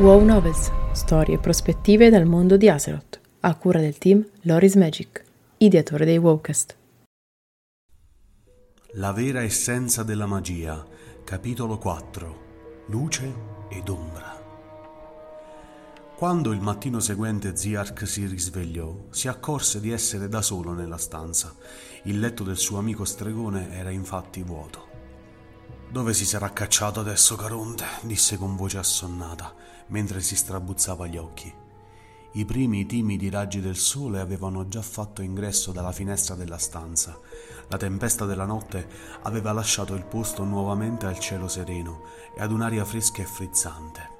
Wow Novels, storie e prospettive dal mondo di Azeroth, a cura del team Loris Magic, ideatore dei Wowcast. La vera essenza della magia, capitolo 4. Luce ed ombra. Quando il mattino seguente Ziark si risvegliò, si accorse di essere da solo nella stanza. Il letto del suo amico stregone era infatti vuoto. Dove si sarà cacciato adesso Caronte? disse con voce assonnata, mentre si strabuzzava gli occhi. I primi timidi raggi del sole avevano già fatto ingresso dalla finestra della stanza. La tempesta della notte aveva lasciato il posto nuovamente al cielo sereno e ad un'aria fresca e frizzante.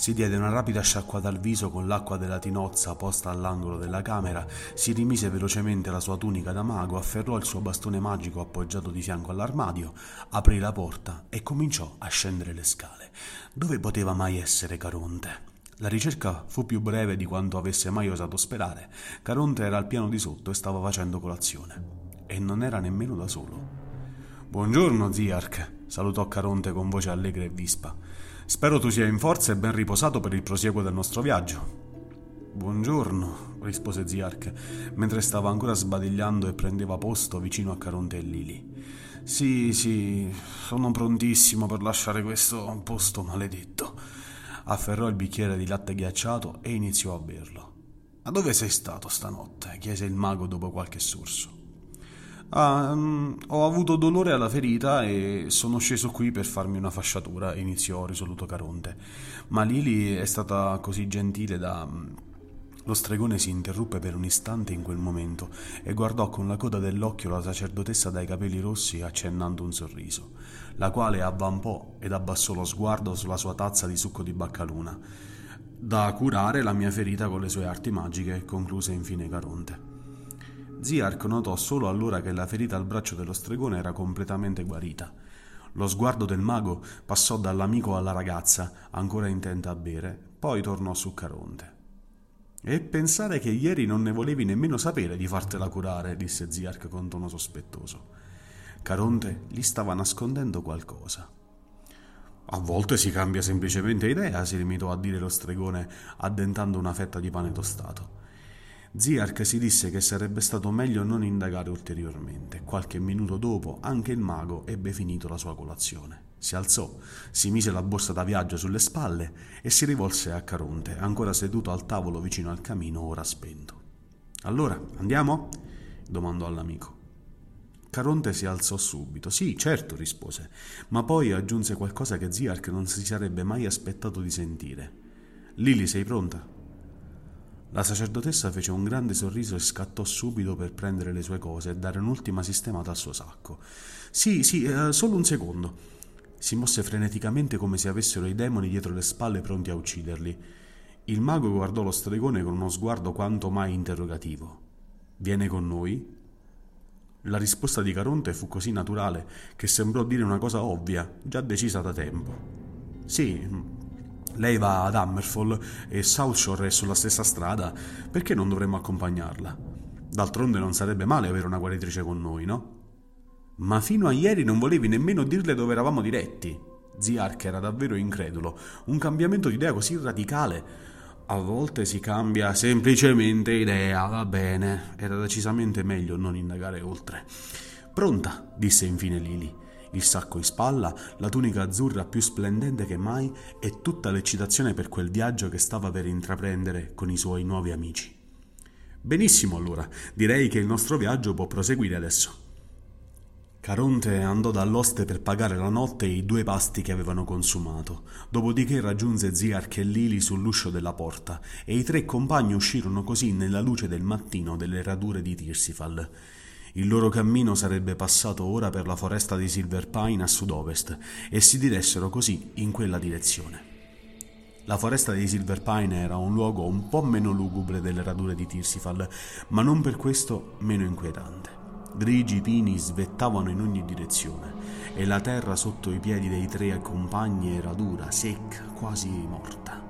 Si diede una rapida sciacquata al viso con l'acqua della tinozza posta all'angolo della camera, si rimise velocemente la sua tunica da mago, afferrò il suo bastone magico appoggiato di fianco all'armadio, aprì la porta e cominciò a scendere le scale. Dove poteva mai essere Caronte? La ricerca fu più breve di quanto avesse mai osato sperare. Caronte era al piano di sotto e stava facendo colazione. E non era nemmeno da solo. Buongiorno, Ziark, salutò Caronte con voce allegra e vispa. Spero tu sia in forza e ben riposato per il prosieguo del nostro viaggio. Buongiorno, rispose Ziark, mentre stava ancora sbadigliando e prendeva posto vicino a Caronte e Lili. Sì, sì, sono prontissimo per lasciare questo posto maledetto. Afferrò il bicchiere di latte ghiacciato e iniziò a berlo. Ma dove sei stato stanotte? chiese il mago dopo qualche sorso. Ah, um, ho avuto dolore alla ferita e sono sceso qui per farmi una fasciatura, iniziò risoluto Caronte. Ma Lili è stata così gentile da... Mm, lo stregone si interruppe per un istante in quel momento e guardò con la coda dell'occhio la sacerdotessa dai capelli rossi accennando un sorriso, la quale avvampò ed abbassò lo sguardo sulla sua tazza di succo di baccaluna. Da curare la mia ferita con le sue arti magiche, concluse infine Caronte. Ziark notò solo allora che la ferita al braccio dello stregone era completamente guarita. Lo sguardo del mago passò dall'amico alla ragazza, ancora intenta a bere, poi tornò su Caronte. E pensare che ieri non ne volevi nemmeno sapere di fartela curare, disse Ziark con tono sospettoso. Caronte gli stava nascondendo qualcosa. A volte si cambia semplicemente idea, si limitò a dire lo stregone, addentando una fetta di pane tostato. Ziark si disse che sarebbe stato meglio non indagare ulteriormente. Qualche minuto dopo anche il mago ebbe finito la sua colazione. Si alzò, si mise la borsa da viaggio sulle spalle e si rivolse a Caronte, ancora seduto al tavolo vicino al camino, ora spento. Allora, andiamo? domandò all'amico. Caronte si alzò subito. Sì, certo, rispose, ma poi aggiunse qualcosa che Ziark non si sarebbe mai aspettato di sentire. Lili, sei pronta? La sacerdotessa fece un grande sorriso e scattò subito per prendere le sue cose e dare un'ultima sistemata al suo sacco. Sì, sì, eh, solo un secondo. Si mosse freneticamente come se avessero i demoni dietro le spalle pronti a ucciderli. Il mago guardò lo stregone con uno sguardo quanto mai interrogativo. Viene con noi? La risposta di Caronte fu così naturale che sembrò dire una cosa ovvia, già decisa da tempo. Sì, lei va ad Hammerfall e Southshore è sulla stessa strada, perché non dovremmo accompagnarla? D'altronde non sarebbe male avere una guaritrice con noi, no? Ma fino a ieri non volevi nemmeno dirle dove eravamo diretti. Ziark era davvero incredulo. Un cambiamento di idea così radicale. A volte si cambia semplicemente idea, va bene. Era decisamente meglio non indagare oltre. Pronta, disse infine Lily il sacco in spalla, la tunica azzurra più splendente che mai e tutta l'eccitazione per quel viaggio che stava per intraprendere con i suoi nuovi amici. Benissimo allora, direi che il nostro viaggio può proseguire adesso. Caronte andò dall'oste per pagare la notte e i due pasti che avevano consumato, dopodiché raggiunse Ziark e Lili sull'uscio della porta e i tre compagni uscirono così nella luce del mattino delle radure di Tirsifal. Il loro cammino sarebbe passato ora per la foresta di Silver Pine a sud-ovest e si diressero così in quella direzione. La foresta di Silver Pine era un luogo un po' meno lugubre delle radure di Tirsifal, ma non per questo meno inquietante. Grigi pini svettavano in ogni direzione e la terra sotto i piedi dei tre compagni era dura, secca, quasi morta.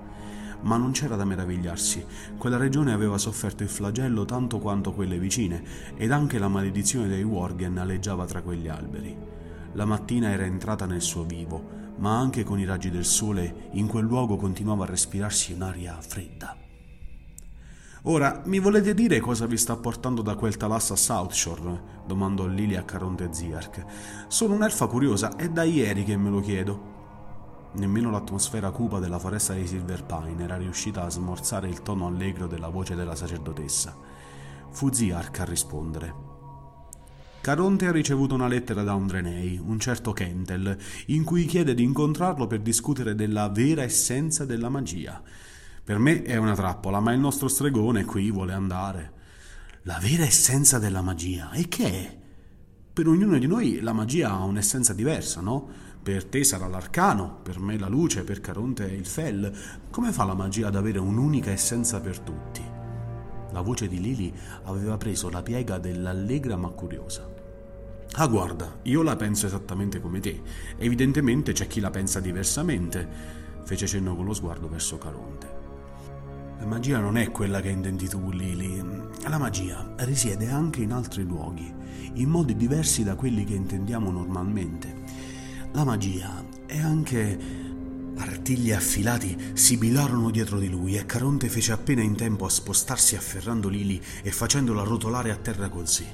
Ma non c'era da meravigliarsi, quella regione aveva sofferto il flagello tanto quanto quelle vicine, ed anche la maledizione dei Worgen aleggiava tra quegli alberi. La mattina era entrata nel suo vivo, ma anche con i raggi del sole in quel luogo continuava a respirarsi un'aria fredda. Ora, mi volete dire cosa vi sta portando da quel talassa South Shore? domandò Lilia a Caronte Ziark. Sono un'elfa curiosa, è da ieri che me lo chiedo. Nemmeno l'atmosfera cupa della foresta di Silver Pine era riuscita a smorzare il tono allegro della voce della sacerdotessa. Fu Ziark a rispondere. Caronte ha ricevuto una lettera da un Drenei, un certo Kentel, in cui chiede di incontrarlo per discutere della vera essenza della magia. Per me è una trappola, ma il nostro stregone qui vuole andare. La vera essenza della magia? E che è? Per ognuno di noi la magia ha un'essenza diversa, no? Per te sarà l'arcano, per me la luce, per Caronte il fel. Come fa la magia ad avere un'unica essenza per tutti? La voce di Lily aveva preso la piega dell'allegra ma curiosa. Ah, guarda, io la penso esattamente come te. Evidentemente c'è chi la pensa diversamente, fece cenno con lo sguardo verso Caronte. La magia non è quella che intendi tu, Lily. La magia risiede anche in altri luoghi, in modi diversi da quelli che intendiamo normalmente. La magia è anche Artigli affilati sibilarono dietro di lui e Caronte fece appena in tempo a spostarsi afferrando Lili e facendola rotolare a terra così.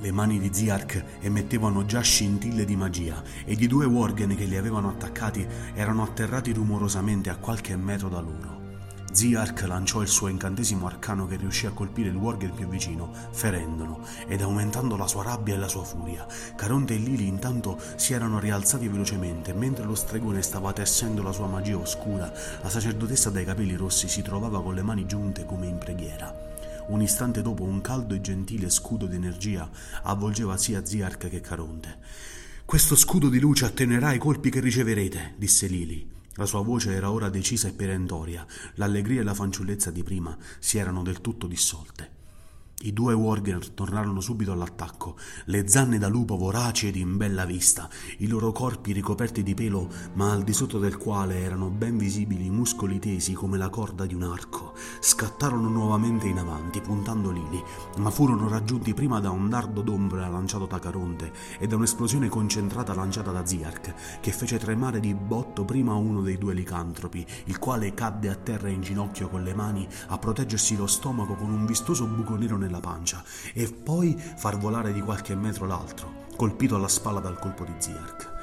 Le mani di Ziark emettevano già scintille di magia e i due Worgen che li avevano attaccati erano atterrati rumorosamente a qualche metro da loro. Ziark lanciò il suo incantesimo arcano che riuscì a colpire il Worger più vicino, ferendolo ed aumentando la sua rabbia e la sua furia. Caronte e Lili intanto si erano rialzati velocemente mentre lo stregone stava tessendo la sua magia oscura. La sacerdotessa dai capelli rossi si trovava con le mani giunte come in preghiera. Un istante dopo un caldo e gentile scudo d'energia avvolgeva sia Ziark che Caronte. Questo scudo di luce attenuerà i colpi che riceverete, disse Lili. La sua voce era ora decisa e perentoria, l'allegria e la fanciullezza di prima si erano del tutto dissolte. I due Warger tornarono subito all'attacco, le zanne da lupo voraci ed in bella vista, i loro corpi ricoperti di pelo, ma al di sotto del quale erano ben visibili i muscoli tesi come la corda di un arco. Scattarono nuovamente in avanti, puntando Lili, ma furono raggiunti prima da un dardo d'ombra lanciato da Caronte e da un'esplosione concentrata lanciata da Ziark, che fece tremare di botto prima uno dei due licantropi, il quale cadde a terra in ginocchio con le mani a proteggersi lo stomaco con un vistoso buco nero nel nella pancia e poi far volare di qualche metro l'altro, colpito alla spalla dal colpo di Ziark.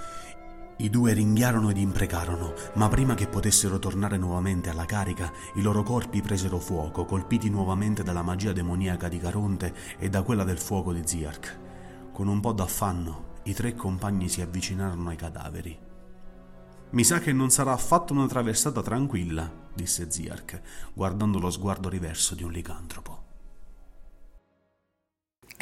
I due ringhiarono ed imprecarono, ma prima che potessero tornare nuovamente alla carica, i loro corpi presero fuoco, colpiti nuovamente dalla magia demoniaca di Caronte e da quella del fuoco di Ziark. Con un po' d'affanno, i tre compagni si avvicinarono ai cadaveri. Mi sa che non sarà affatto una traversata tranquilla, disse Ziark, guardando lo sguardo riverso di un licantropo.